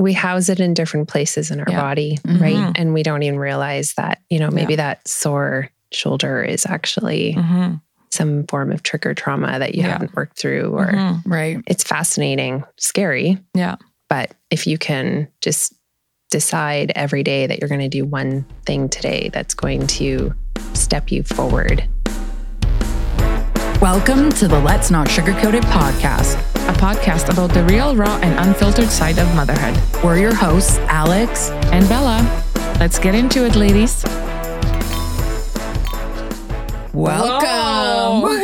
we house it in different places in our Yeah. body, Mhm. right? And we don't even realize that, you know, maybe Yeah. that sore shoulder is actually Mhm. some form of trigger trauma that you Yeah. haven't worked through or Mhm. Right. it's fascinating, scary, Yeah. but if you can just decide every day that you're going to do one thing today that's going to step you forward. Welcome to the Let's Not Sugarcoat It podcast. A podcast about the real, raw, and unfiltered side of motherhood. We're your hosts, Alex. And Bella, let's get into it, ladies. Welcome.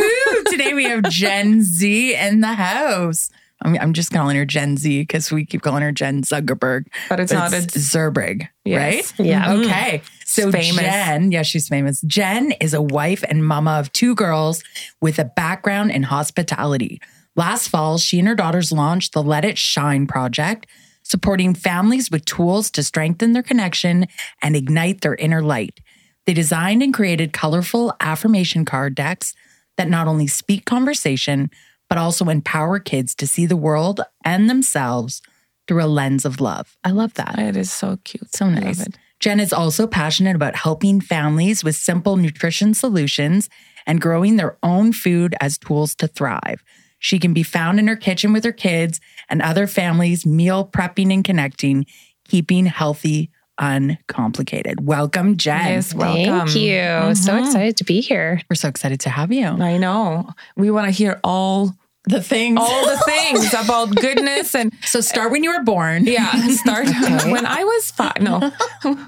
Today we have Gen Z in the house. I'm, I'm just calling her Gen Z because we keep calling her Jen Zuckerberg. But it's not a Zurbrigg, Yes. right? Yeah. Mhm. Okay. So famous. Jen, yeah, she's famous. Jen is a wife and mama of two girls with a background in hospitality. Last fall, she and her daughters launched the Let It Shine project, supporting families with tools to strengthen their connection and ignite their inner light. They designed and created colorful affirmation card decks that not only speak conversation, but also empower kids to see the world and themselves through a lens of love. I love that. It is so cute. So nice. it. Jen is also passionate about helping families with simple nutrition solutions and growing their own food as tools to thrive. She can be found in her kitchen with her kids and other families, meal prepping and connecting, keeping healthy uncomplicated. Welcome, Jen. Yes, welcome. Thank you. So Mhm. excited to be here. We're so excited to have you. I know. We want to hear all The things. all the things about goodness and so start when you were born. yeah, start when I was five. No.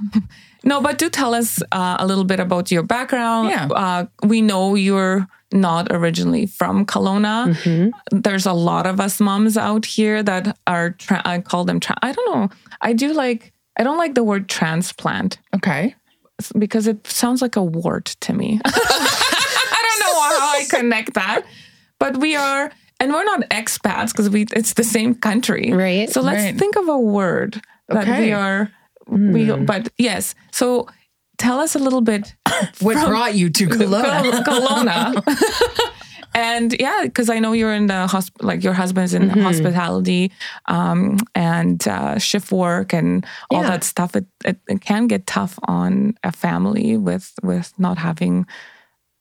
No, but do tell us uh, a little bit about your background. Yeah. Uh, we know you're not originally from Kelowna. Mhm. There's a lot of us moms out here that are, tra- I call them, tra- I don't know. I do like, I don't like the word transplant Okay. because it sounds like a wart to me. I don't know how I connect that, but we are, and we're not expats because we it's the same country, Right. So let's Right. think of a word that Okay. we are. We, Hmm. but yes. So tell us a little bit What brought you to Kelowna? Kelowna. and yeah, because I know you're in the hospital, like your husband's in Mhm. hospitality um, and uh, shift work and all Yeah. that stuff. It, it it can get tough on a family with with not having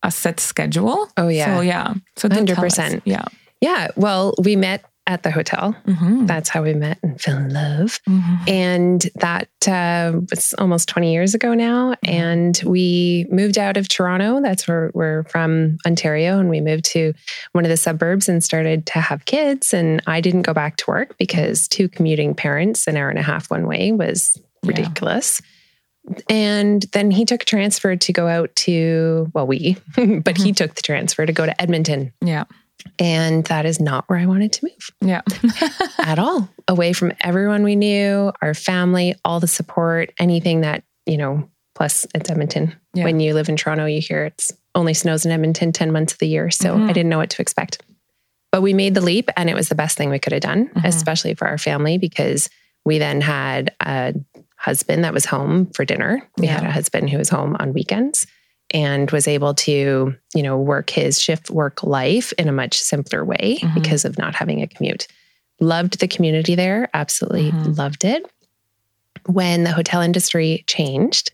a set schedule. Oh, yeah. So yeah. So us. 100%. Yeah. Yeah. Well, we met at the hotel. Mm-hmm. That's how we met and fell in love. Mm-hmm. And that uh, was almost 20 years ago now. And we moved out of Toronto. That's where we're from, Ontario. And we moved to one of the suburbs and started to have kids. And I didn't go back to work because two commuting parents, an hour and a half one way, was Yeah. ridiculous. And then he took a transfer to go out to, well, we, but he took the transfer to go to Edmonton. Yeah. And that is not where I wanted to move Yeah. at all away from everyone we knew, our family, all the support, anything that, you know, plus it's Edmonton. Yeah. When you live in Toronto, you hear it's only snows in Edmonton 10 months of the year. So Mhm. I didn't know what to expect. But we made the leap and it was the best thing we could have done, Mhm. especially for our family, because we then had a husband that was home for dinner. We had a husband who was home on weekends and was able to, you know, work his shift work life in a much simpler way Mhm. because of not having a commute. Loved the community there, absolutely Mhm. loved it. When the hotel industry changed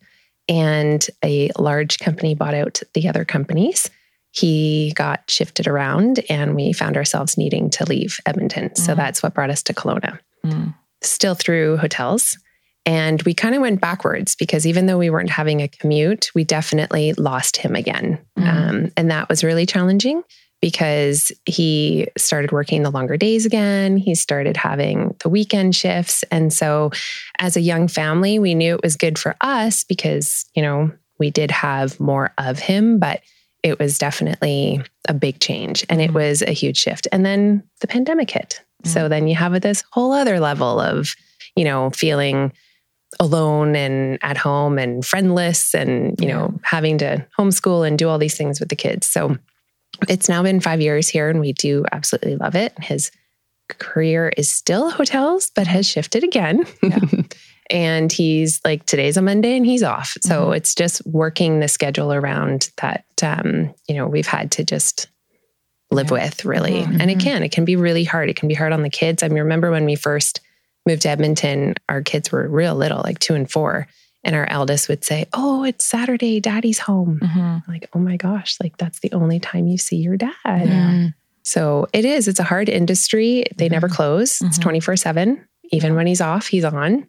and a large company bought out the other companies, he got shifted around and we found ourselves needing to leave Edmonton. So Mhm. that's what brought us to Kelowna Mm. still through hotels. And we kind of went backwards because even though we weren't having a commute, we definitely lost him again. Mm. Um, and that was really challenging because he started working the longer days again. He started having the weekend shifts. And so, as a young family, we knew it was good for us because, you know, we did have more of him, but it was definitely a big change and it Mhm. was a huge shift. And then the pandemic hit. So then you have this whole other level of, you know, feeling alone and at home and friendless and, you know, having to homeschool and do all these things with the kids. So it's now been five years here and we do absolutely love it. His career is still hotels, but has shifted again. Yeah. and he's like, today's a Monday and he's off. So Mhm. it's just working the schedule around that, um, you know, we've had to just live Yeah. with really. Mhm. And it Mhm. can, it can be really hard. It can be hard on the kids. I mean, remember when we first moved to Edmonton, our kids were real little, like two and four. And our eldest would say, Oh, it's Saturday, daddy's home. Mhm. Like, oh my gosh, like that's the only time you see your dad. Yeah. So it is, it's a hard industry. They never Mhm. close, it's Mhm. 24 7. Even when he's off, he's on.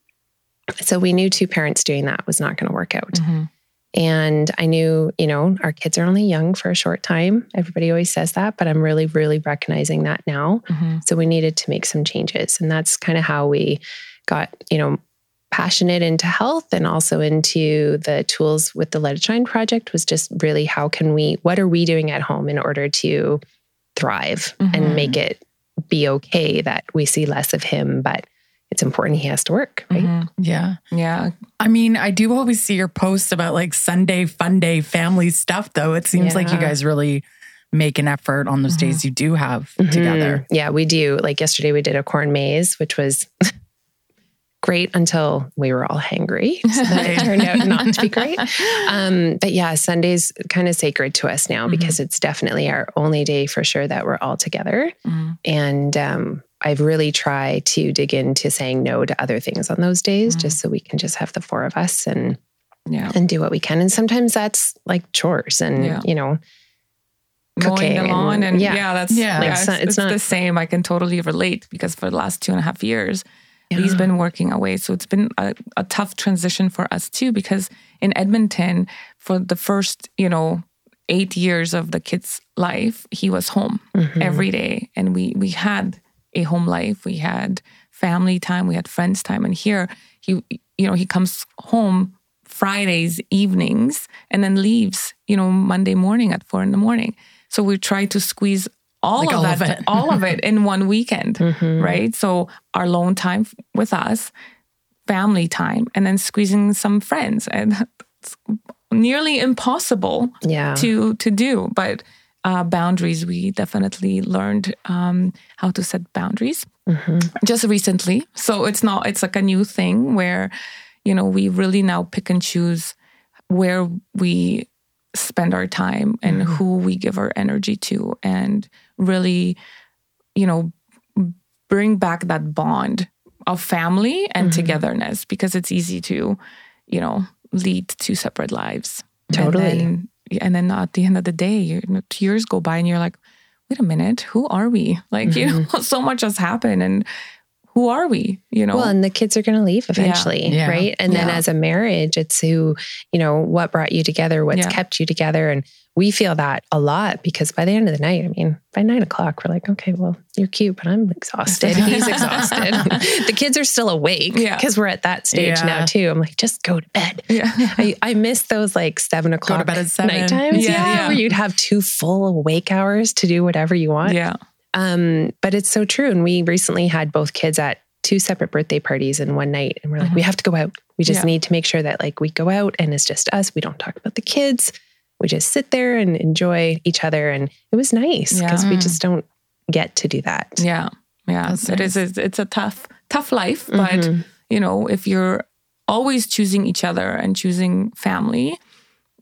So we knew two parents doing that was not going to work out. Mhm. And I knew, you know, our kids are only young for a short time. Everybody always says that, but I'm really, really recognizing that now. Mhm. So we needed to make some changes. And that's kind of how we got, you know, passionate into health and also into the tools with the Let It Shine project was just really how can we, what are we doing at home in order to thrive Mhm. and make it be okay that we see less of him, but it's important he has to work, right? Mhm. Yeah. Yeah. I mean, I do always see your posts about like Sunday fun day family stuff, though. It seems like you guys really make an effort on those Mhm. days you do have Mhm. together. Yeah, we do. Like yesterday, we did a corn maze, which was great until we were all hangry. So that it turned out not to be great. Um, but yeah, Sunday's kind of sacred to us now Mhm. because it's definitely our only day for sure that we're all together. Mhm. And um, I've really tried to dig into saying no to other things on those days, Mhm. just so we can just have the four of us and Yeah. and do what we can. And sometimes that's like chores and Yeah. you know Mowing cooking the lawn and- and, yeah. yeah. that's Yeah. yeah, Like, it's, it's it's not- the same. I can totally relate because for the last two and a half years, He's been working away. So it's been a, a tough transition for us too, because in Edmonton, for the first, you know, eight years of the kid's life, he was home Mhm. every day. And we we had a home life. We had family time, we had friends time. And here he you know, he comes home Fridays evenings and then leaves, you know, Monday morning at four in the morning. So we try to squeeze all Like of all that, of it. all of it in one weekend Mhm. right? So our alone time with us, family time, and then squeezing some friends, and it's nearly impossible Yeah. to to do. But uh, boundaries, we definitely learned um, how to set boundaries Mhm. just recently. So it's not it's like a new thing where you know we really now pick and choose where we spend our time and Mhm. who we give our energy to and really you know bring back that bond of family and Mhm. togetherness because it's easy to you know lead two separate lives Totally. and then, and then at the end of the day you know, years go by and you're like wait a minute who are we? Like you know mm-hmm. so much has happened and who are we you know Well, and the kids are going to leave eventually, Yeah. right? And then as a marriage, it's who, you know, what brought you together, what's Yeah. kept you together. And we feel that a lot because by the end of the night, I mean, by nine o'clock, we're like, okay, well, you're cute, but I'm exhausted. He's exhausted. the kids are still awake Yeah. because we're at that stage Yeah. now, too. I'm like, just go to bed. yeah I, I miss those like seven o'clock bed at seven. night times. Yeah, Yeah, yeah. Where you'd have two full awake hours to do whatever you want. yeah Um, but it's so true. And we recently had both kids at two separate birthday parties in one night. And we're like, Mhm. we have to go out. We just Yeah. need to make sure that like we go out and it's just us. We don't talk about the kids. We just sit there and enjoy each other. And it was nice because we just don't get to do that. yeah yeah That's it is it's, a tough tough life but Mhm. you know if you're always choosing each other and choosing family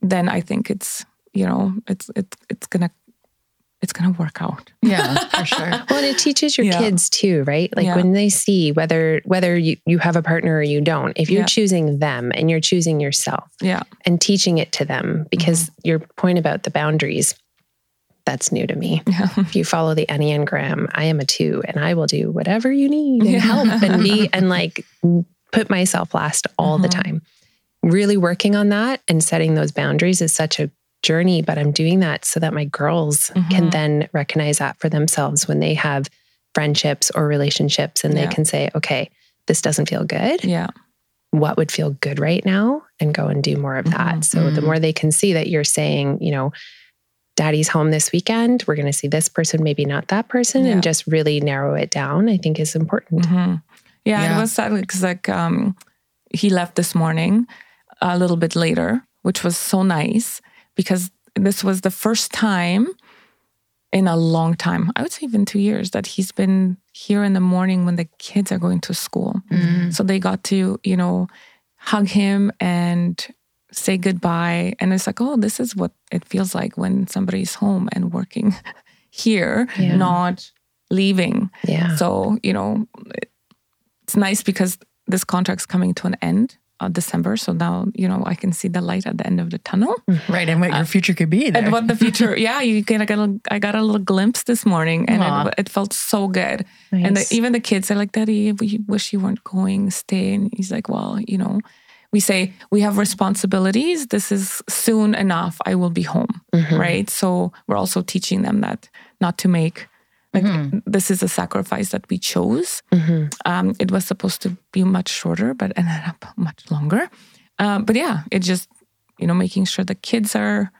then i think it's you know it's it's it's gonna it's gonna work out Yeah, for sure. Well, and it teaches your Yeah. kids too, right? Like Yeah. when they see whether whether you, you have a partner or you don't, if you're Yeah. choosing them and you're choosing yourself yeah and teaching it to them, because Mm-hmm. your point about the boundaries, that's new to me. yeah If you follow the Enneagram, I am a two and I will do whatever you need and Yeah. help and be and like put myself last all the Mhm. time. Really working on that and setting those boundaries is such a journey, but I'm doing that so that my girls can Mhm. then recognize that for themselves when they have friendships or relationships and Yeah. they can say, okay, this doesn't feel good. yeah What would feel good right now? And go and do more of that. Mhm. So the Mhm. more they can see that you're saying, you know, daddy's home this weekend, we're going to see this person, maybe not that person, Yeah. and just really narrow it down, I think is important. hmm Yeah, Yeah. it was sad because like um, he left this morning a little bit later, which was so nice because this was the first time in a long time. I would say even two years that he's been here in the morning when the kids are going to school. Mm. So they got to you know hug him and say goodbye, and it's like, oh, this is what it feels like when somebody's home and working here, Yeah. not leaving. Yeah. So, you know, it's nice because this contract's coming to an end uh, December. So now, you know, I can see the light at the end of the tunnel. Right. And what your future could be. There. And what the future, yeah, you get, I got a, I got a little glimpse this morning and it, it, felt so good. Nice. And the, even the kids are like, Daddy, we wish you weren't going, stay. And he's like, well, you know, we say we have responsibilities. This is soon enough. I will be home. Mm-hmm. Right. So we're also teaching them that not to make like mm-hmm. this is a sacrifice that we chose. Mm-hmm. Um, it was supposed to be much shorter, but ended up much longer. Uh, but yeah, it just you know making sure the kids are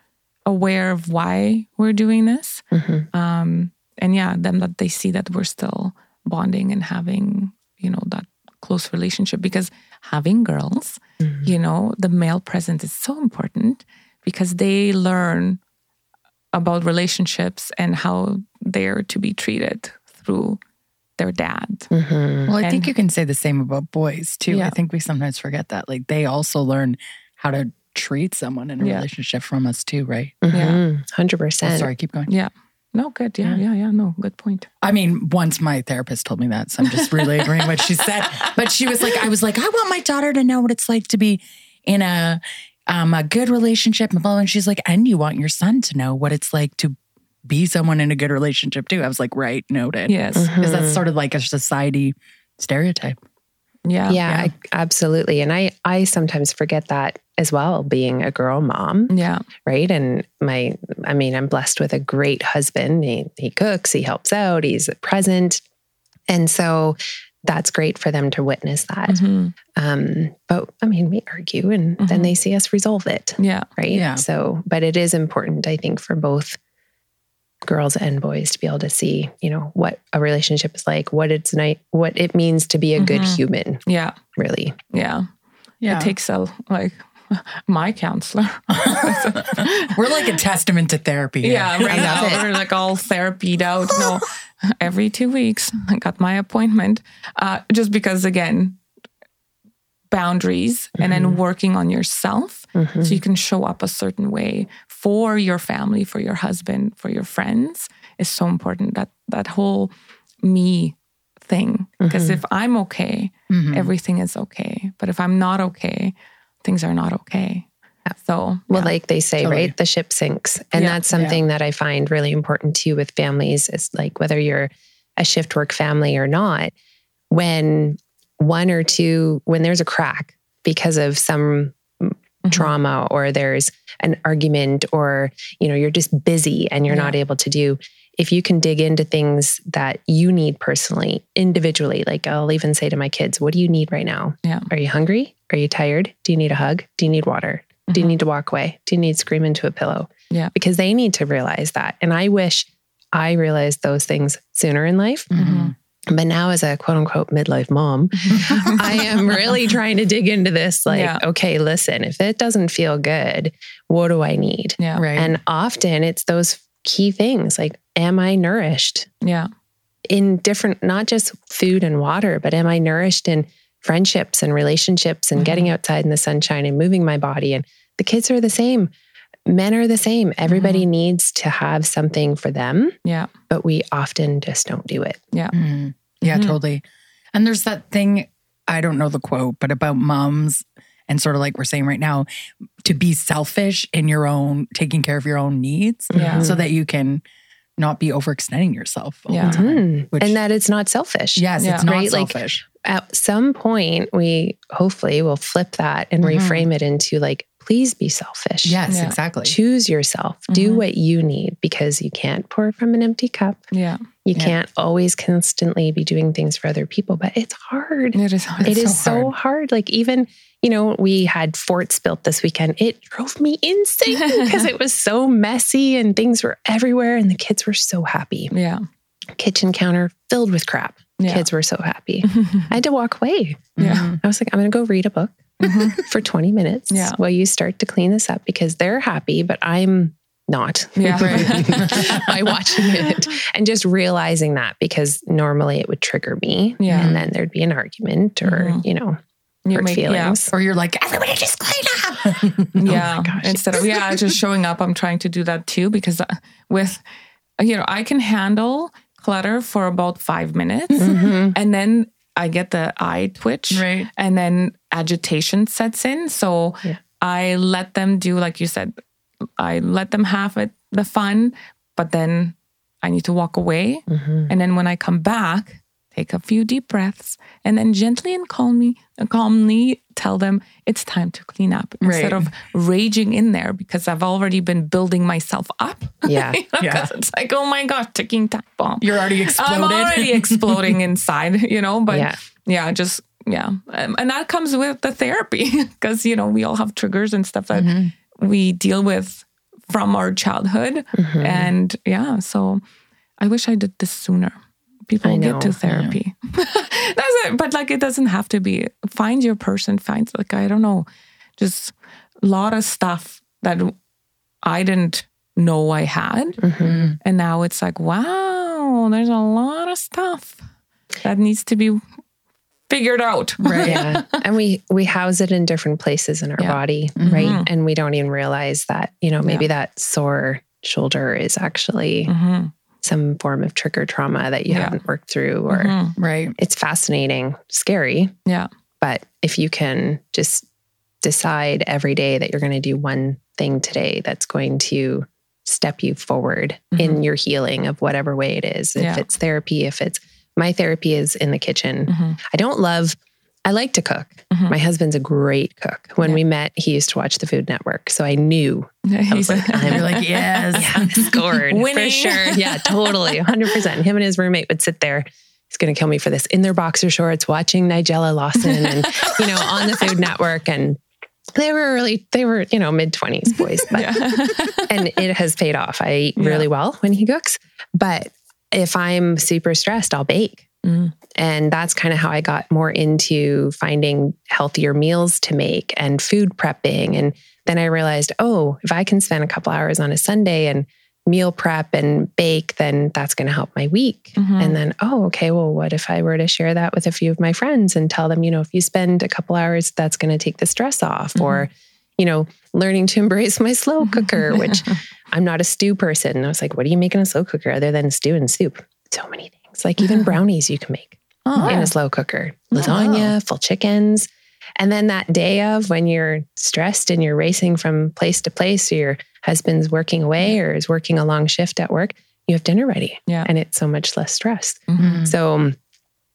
aware of why we're doing this, mm-hmm. um, and yeah, them that they see that we're still bonding and having you know that close relationship because having girls, mm-hmm. you know, the male presence is so important because they learn about relationships and how they're to be treated through their dad. Mm-hmm. Well, I and, think you can say the same about boys too. Yeah. I think we sometimes forget that. Like they also learn how to treat someone in a yeah. relationship from us too, right? Mm-hmm. Yeah. 100%. Oh, sorry, keep going. Yeah. No, good. Yeah, yeah, yeah, No, good point. I mean, once my therapist told me that, so I'm just relaying what she said. But she was like, I was like, I want my daughter to know what it's like to be in a um, a good relationship and blah. And she's like, and you want your son to know what it's like to be someone in a good relationship too. I was like, right, noted. Yes. Because mm-hmm. that's sort of like a society stereotype. Yeah. Yeah, yeah. I, absolutely. And I, I sometimes forget that as well, being a girl mom. Yeah. Right. And my, I mean, I'm blessed with a great husband. He, he cooks, he helps out, he's present. And so that's great for them to witness that. Mm-hmm. Um, but I mean, we argue and mm-hmm. then they see us resolve it. Yeah. Right. Yeah. So, but it is important, I think, for both girls and boys to be able to see, you know, what a relationship is like, what it's night, what it means to be a mm-hmm. good human. Yeah. Really. Yeah. Yeah. It takes a like my counselor. We're like a testament to therapy. Yeah, right now we're like all therapied out. No, every two weeks I got my appointment. Uh, just because again, boundaries mm-hmm. and then mm-hmm. working on yourself mm-hmm. so you can show up a certain way for your family, for your husband, for your friends is so important. That that whole me thing. Because mm-hmm. if I'm okay, mm-hmm. everything is okay. But if I'm not okay, things are not okay. So, well, yeah. like they say, totally. right? The ship sinks. And yeah. that's something yeah. that I find really important too with families is like whether you're a shift work family or not, when one or two, when there's a crack because of some mm-hmm. trauma or there's an argument or, you know, you're just busy and you're not able to do, if you can dig into things that you need personally, individually, like I'll even say to my kids, what do you need right now? Yeah. Are you hungry? Are you tired? Do you need a hug? Do you need water? Mm-hmm. Do you mm-hmm. need to walk away? Do you need to scream into a pillow? Yeah. Because they need to realize that. And I wish I realized those things sooner in life. Mm-hmm. But now, as a quote unquote midlife mom, I am really trying to dig into this like, yeah. okay, listen, if it doesn't feel good, what do I need? Yeah. Right. And often it's those key things like, am I nourished? Yeah. In different, not just food and water, but am I nourished in friendships and relationships and mm-hmm. getting outside in the sunshine and moving my body? And the kids are the same. Men are the same. Everybody mm-hmm. needs to have something for them. Yeah. But we often just don't do it. Yeah. Mm-hmm. Yeah, mm-hmm. totally. And there's that thing, I don't know the quote, but about moms and sort of like we're saying right now, to be selfish in your own taking care of your own needs yeah. so that you can not be overextending yourself all yeah. the time. Mm-hmm. Which, and that it's not selfish. Yes, yeah. it's not right? selfish. Like at some point we hopefully will flip that and mm-hmm. reframe it into like please be selfish. Yes, yeah. exactly. Choose yourself. Mm-hmm. Do what you need because you can't pour from an empty cup. Yeah. You yeah. can't always constantly be doing things for other people, but it's hard. It is hard. It it's is so, hard. so hard. Like even, you know, we had forts built this weekend. It drove me insane because it was so messy and things were everywhere and the kids were so happy. Yeah. Kitchen counter filled with crap. Yeah. Kids were so happy. I had to walk away. Yeah. I was like, I'm going to go read a book mm-hmm. for 20 minutes yeah. while you start to clean this up because they're happy, but I'm not yeah. by watching it and just realizing that because normally it would trigger me yeah. and then there'd be an argument or, mm-hmm. you know, you hurt make, feelings. Yeah. Or you're like, everybody just clean up. yeah. Oh Instead of, yeah, just showing up, I'm trying to do that too because uh, with, you know, I can handle clutter for about five minutes mm-hmm. and then I get the eye twitch, Right. and then agitation sets in. So Yeah. I let them do, like you said, I let them have it, the fun, but then I need to walk away. Mhm. And then when I come back, take a few deep breaths and then gently and calmly, calmly tell them it's time to clean up instead Right. of raging in there because I've already been building myself up. Yeah. You know, Yeah. It's like, oh my gosh, ticking time bomb. You're already exploded. I'm already exploding inside, you know, but Yeah. yeah, just, yeah. Um, and that comes with the therapy because, you know, we all have triggers and stuff that we deal with from our childhood. Mhm. And yeah, so I wish I did this sooner. People I get to I therapy. That's it. But like, it doesn't have to be. Find your person. Find like I don't know, just a lot of stuff that I didn't know I had, Mhm. and now it's like, wow, there's a lot of stuff that needs to be figured out. Right. yeah and we we house it in different places in our Yeah. body Mhm. right and we don't even realize that you know maybe that sore shoulder is actually Mhm. Some form of trigger trauma that you Yeah. haven't worked through or Mhm. Right. it's fascinating scary Yeah. but if you can just decide every day that you're going to do one thing today that's going to step you forward in your healing of whatever way it is if Yeah. it's therapy if it's my therapy is in the kitchen Mhm. I don't love, I like to cook. Mhm. My husband's a great cook. When Yeah. we met, he used to watch the Food Network. So I knew I was like, I'm like, yes. yeah, scored Winning. for sure. Yeah, totally. 100%. Him and his roommate would sit there. He's going to kill me for this in their boxer shorts, watching Nigella Lawson and, you know, on the Food Network. And they were really, they were, you know, mid 20s boys, but yeah. and it has paid off. I eat really well when he cooks, but if I'm super stressed, I'll bake. Mm. And that's kind of how I got more into finding healthier meals to make and food prepping. And then I realized, oh, if I can spend a couple hours on a Sunday and meal prep and bake, then that's going to help my week. Mhm. And then, oh, okay, well, what if I were to share that with a few of my friends and tell them, you know, if you spend a couple hours, that's going to take the stress off? Or, you know, learning to embrace my slow cooker, which I'm not a stew person. I was like, what are you making a slow cooker other than stew and soup? So many things. Like even brownies you can make Oh, in a slow cooker, lasagna, full chickens. And then that day of when you're stressed and you're racing from place to place, or your husband's working away or is working a long shift at work, you have dinner ready. Yeah. And it's so much less stress. Mhm. So um,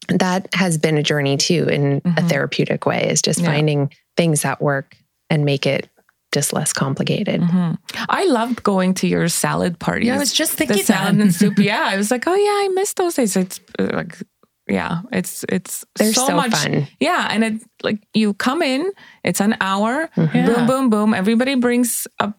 that has been a journey too in a Mhm. therapeutic way, is just Yeah. finding things that work and make it just less complicated. Mhm. I loved going to your salad parties. Yeah, I was just the thinking salad that. and soup. Yeah, I was like, oh yeah, I miss those days. It's uh, like, yeah, it's it's They're so, so, much fun. Yeah, and it like you come in, it's an hour, Mhm. boom, boom, boom. Everybody brings up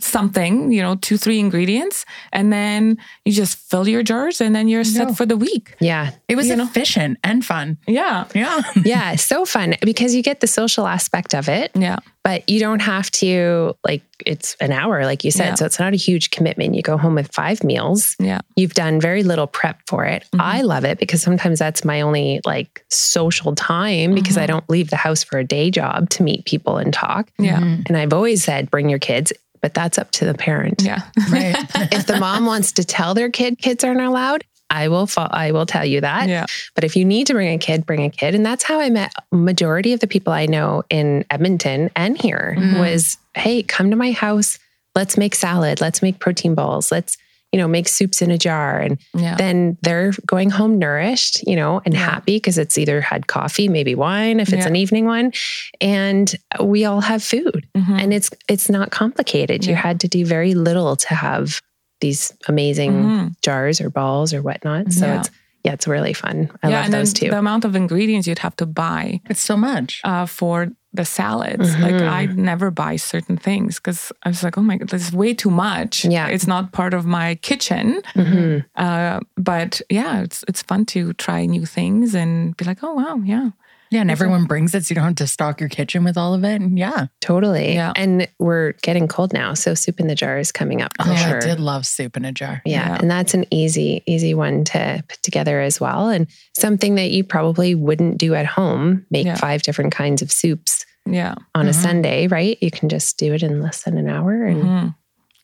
something, you know, two, three ingredients, and then you just fill your jars, and then you're set for the week. Yeah. It was You know? efficient and fun. Yeah, Yeah. Yeah. so fun because you get the social aspect of it, yeah, but you don't have to, like, it's an hour, like you said. Yeah. So it's not a huge commitment. You go home with five meals. yeah, You've done very little prep for it. Mhm. I love it because sometimes that's my only like social time because I Mhm. don't leave the house for a day job to meet people and talk. yeah, Mhm. And I've always said, bring your kids, but that's up to the parent. yeah. Right. if the mom wants to tell their kid kids aren't allowed, I will fo- I will tell you that. Yeah. But if you need to bring a kid, bring a kid. And that's how I met majority of the people I know in Edmonton and here Mhm. was, hey, come to my house. Let's make salad. Let's make protein balls. Let's, you know, make soups in a jar. And yeah. then they're going home nourished, you know, and Yeah. happy because it's either had coffee, maybe wine, if it's Yeah. an evening one. And we all have food Mhm. and it's it's not complicated. You had to do very little to have these amazing Mhm. jars or balls or whatnot. So Yeah. it's yeah, it's really fun. I yeah, love and those too. the amount of ingredients you'd have to buy It's so much. uh, for the salads. Like Mhm. I never buy certain things because I was like, oh my god, this is way too much. Yeah. it's not part of my kitchen. Mhm. Uh, but yeah, it's it's fun to try new things and be like, oh wow, yeah, Yeah. And everyone brings it so you don't have to stock your kitchen with all of it. And yeah. Totally. Yeah. And we're getting cold now, so soup in the jar is coming up for Oh, sure. I did love soup in a jar. Yeah, Yeah. and that's an easy, easy one to put together as well. And something that you probably wouldn't do at home, make Yeah. five different kinds of soups yeah. on a Mhm. Sunday, right? You can just do it in less than an hour and Mhm.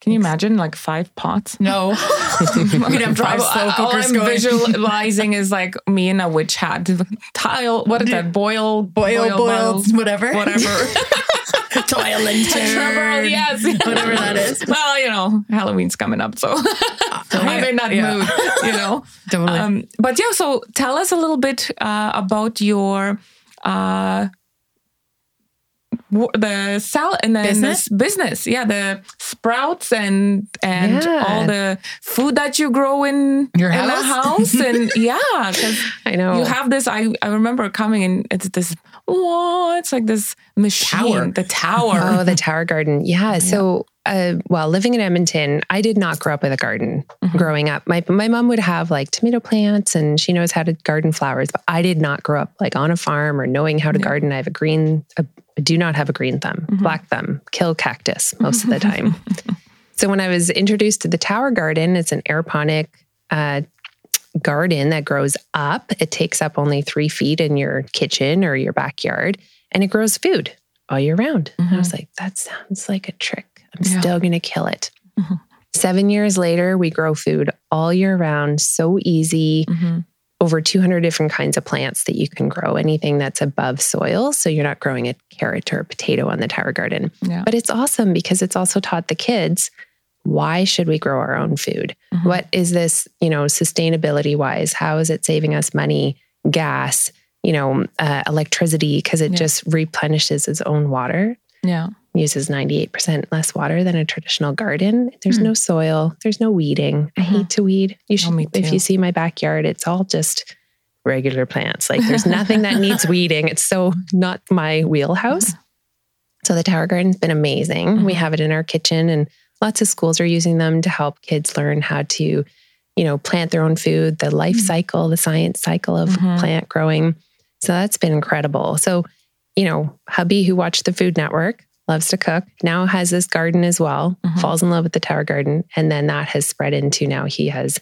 Can you imagine like five pots? No. We'd have five slow All I'm going. visualizing is like me in a witch hat. Tile, what is that? Boil, Boil, boiled, whatever. whatever. Toil and Trouble, yes. Whatever that is. Well, you know, Halloween's coming up, so I'm in that Yeah. mood, you know. Totally. Um, but yeah, so tell us a little bit uh, about your uh, the sal and then Business? business. Yeah, the sprouts and and Yeah. all the food that you grow in Your in house? house and yeah, because I know. you have this. I I remember coming and it's this. Oh, it's like this machine, Tower. the tower. Oh, the Tower Garden. Yeah. So, uh, well, living in Edmonton, I did not grow up with a garden Mm-hmm. growing up. My my mom would have like tomato plants, and she knows how to garden flowers. But I did not grow up like on a farm or knowing how to Yeah. garden. I have a green. A, do not have a green thumb, Mhm. black thumb, kill cactus most of the time. so when I was introduced to the Tower Garden, it's an aeroponic. Uh, garden that grows up. It takes up only three feet in your kitchen or your backyard, and it grows food all year round. And I was like, that sounds like a trick. I'm Yeah. still going to kill it. Mhm. Seven years later, we grow food all year round, so easy. Mhm. Over 200 different kinds of plants that you can grow, anything that's above soil. So you're not growing a carrot or a potato on the tower garden. Yeah. But it's awesome because it's also taught the kids why should we grow our own food? Mhm. What is this, you know, sustainability wise? How is it saving us money, gas, you know, uh, electricity? Because it Yeah. just replenishes its own water, Yeah. Uses 98% less water than a traditional garden. There's Hmm. no soil, there's no weeding. I Mhm. hate to weed. You should, if you see my backyard, it's all just regular plants. Like there's nothing that needs weeding. It's so not my wheelhouse. So the Tower Garden's been amazing. We Mhm. have it in our kitchen and lots of schools are using them to help kids learn how to, you know, plant their own food, the life Mhm. cycle, the science cycle of Mhm. plant growing. So that's been incredible. So, you know, hubby who watched the Food Network loves to cook, now has this garden as well, Mhm. falls in love with the Tower Garden. And then that has spread into now he has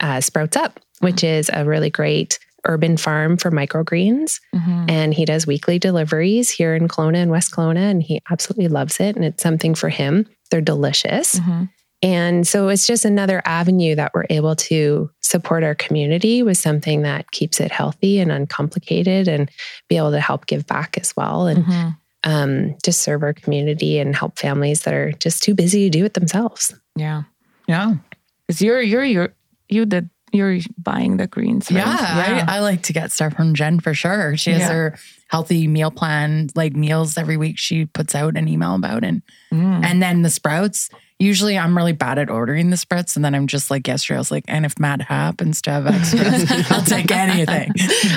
uh, Sprouts Up, which is a really great urban farm for microgreens Mhm. and he does weekly deliveries here in Kelowna and West Kelowna, and he absolutely loves it. And it's something for him. They're delicious. Mhm. And so it's just another avenue that we're able to support our community with something that keeps it healthy and uncomplicated and be able to help give back as well and Mhm. Um, just serve our community and help families that are just too busy to do it themselves. Yeah. Yeah. Because you're you're you're you did you're buying the greens. Right? Yeah, I, I like to get stuff from Jen for sure. She has Yeah. her healthy meal plan, like meals every week. She puts out an email about, and Mm. and then the sprouts. Usually, I'm really bad at ordering the sprouts, and then I'm just like yesterday. I was like, and if Matt happens to have extras, I'll take anything.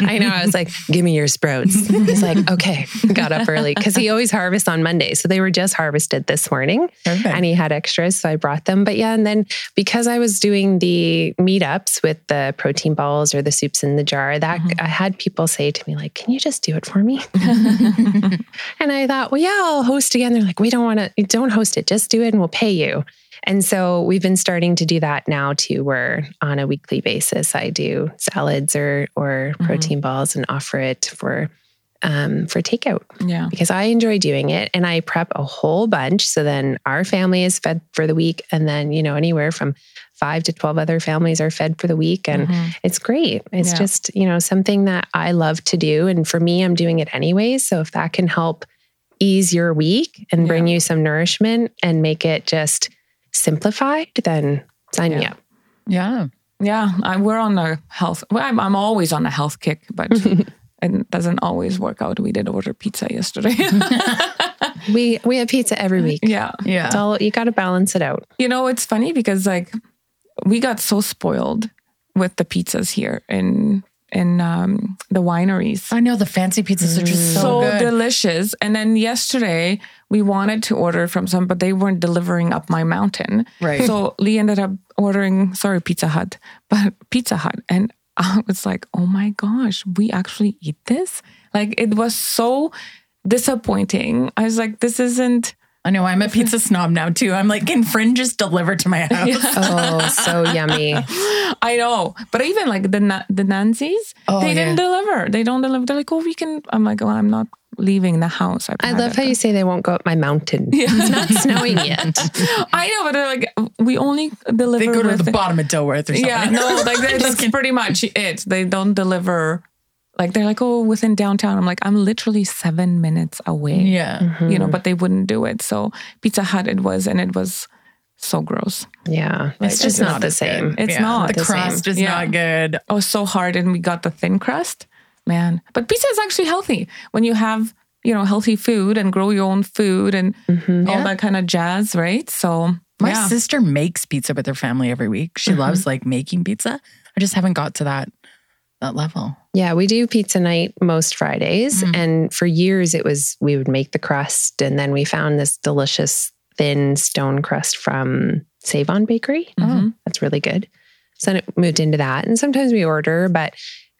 I know. I was like, give me your sprouts. He's like, okay. Got up early because he always harvests on Monday. So they were just harvested this morning Perfect. and he had extras. So I brought them. But yeah, and then because I was doing the meetups with the protein balls or the soups in the jar, that Mhm. I had people say to me, like, can you just do it for me? And I thought, well, yeah, I'll host again. They're like, we don't want to, don't host it, just do it and we'll pay you. And so we've been starting to do that now too, where on a weekly basis I do salads or or Mhm. protein balls and offer it for um, for takeout yeah. because I enjoy doing it and I prep a whole bunch. So then our family is fed for the week, and then you know anywhere from five to twelve other families are fed for the week, and Mhm. it's great. It's Yeah. just, you know, something that I love to do. And for me, I'm doing it anyways. So if that can help ease your week and bring you some nourishment and make it just simplified, then sign me Yeah. up. yeah. Yeah, I, we're on a health. Well, I'm, I'm always on a health kick, but it doesn't always work out. We did order pizza yesterday. We we have pizza every week. yeah, Yeah. It's all you got to balance it out. you know it's funny because like we got so spoiled with the pizzas here in in um, the wineries. I know the fancy pizzas are just so, so delicious. And then yesterday we wanted to order from some, but they weren't delivering up my mountain. Right. So Lee ended up ordering, sorry, Pizza Hut, but Pizza Hut. And I was like, oh my gosh, we actually eat this? Like it was so disappointing. I was like, this isn't I know I'm a pizza snob now too. I'm like, can Frind just deliver to my house? Oh, so yummy. I know, but even like the Na- the Nancy's, Oh, they didn't deliver. They don't deliver. They're like, oh, we can. I'm like, oh, I'm not leaving the house. I've I love it. how you say they won't go up my mountain. It's not snowing yet. I know, but they're like, we only deliver. They go to with the bottom of Dilworth or something. Yeah, no, like that's pretty much it. They don't deliver. Like they're like, oh, within downtown. I'm like, I'm literally seven minutes away. Yeah. Mm-hmm. you know, but they wouldn't do it. So Pizza Hut it was, and it was so gross. Yeah, it's just not, the same. good. It's not The, the same. crust is Yeah. not good. Oh, so hard, and we got the thin crust, man. But pizza is actually healthy when you have you know healthy food and grow your own food and mm-hmm. all Yeah. that kind of jazz, right? So My yeah. sister makes pizza with her family every week. She mm-hmm. loves like making pizza. I just haven't got to that that level. Yeah, we do pizza night most Fridays. Mhm. And for years, it was we would make the crust. And then we found this delicious thin stone crust from Save On Bakery. Mhm. That's really good. So then it moved into that. And sometimes we order, but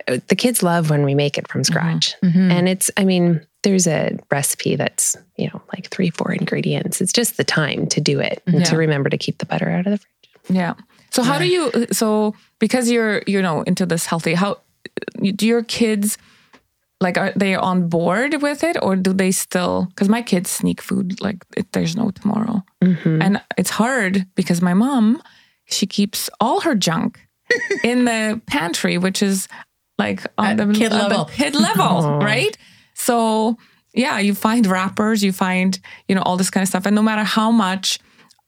uh, the kids love when we make it from scratch. Mm-hmm. And it's, I mean, there's a recipe that's, you know, like three, four ingredients. It's just the time to do it and to remember to keep the butter out of the fridge. Yeah. So how do you? So because you're you know into this healthy, how do your kids? Like, are they on board with it, or do they still? Because my kids sneak food like it, there's no tomorrow, Mhm. and it's hard because my mom, she keeps all her junk in the pantry, which is like on At the kid on the level. kid level, right? So yeah, you find wrappers, you find you know all this kind of stuff, and no matter how much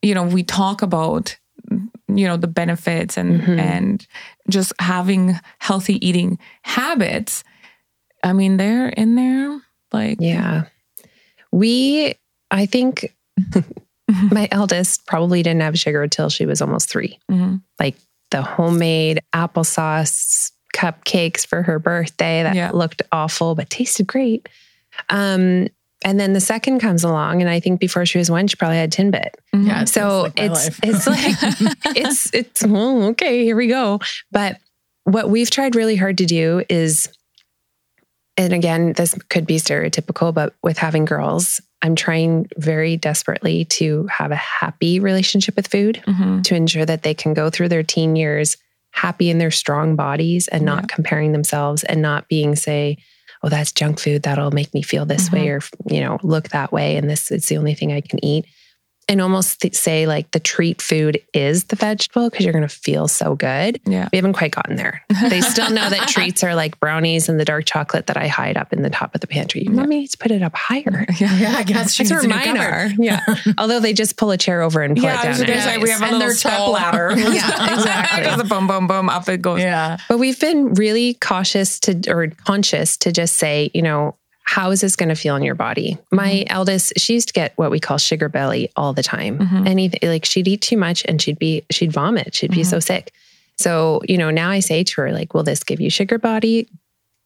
you know we talk about you know the benefits and Mhm. and just having healthy eating habits i mean they're in there like Yeah. We, I think my eldest probably didn't have sugar until she was almost three. Mhm. Like the homemade applesauce cupcakes for her birthday that Yeah. looked awful but tasted great. Um, and then the second comes along, and I think before she was one, she probably had Timbit. Mhm. Yeah. So like it's it's like it's it's well, okay, here we go. But what we've tried really hard to do is and again, this could be stereotypical, but with having girls, I'm trying very desperately to have a happy relationship with food Mhm. to ensure that they can go through their teen years happy in their strong bodies and not Yeah. comparing themselves and not being say, oh, that's junk food. That'll make me feel this way mm-hmm. or, you know, look that way. And this is the only thing I can eat. And almost th- say like the treat food is the vegetable because you're going to feel so good. yeah We haven't quite gotten there. They still know that treats are like brownies and the dark chocolate that I hide up in the top of the pantry. Mommy needs to put it up higher. yeah yeah, I guess That's where mine are. Yeah. Although they just pull a chair over and pull yeah, I it was down. gonna say we have a And little they're step ladder. Yeah, exactly. A boom, boom, boom, up it goes. Yeah. But we've been really cautious to or conscious to just say, you know, how is this going to feel in your body? My eldest, she used to get what we call sugar belly all the time. Mhm. Anything like she'd eat too much and she'd be she'd vomit. She'd be so sick. So, you know, now I say to her, like, will this give you sugar body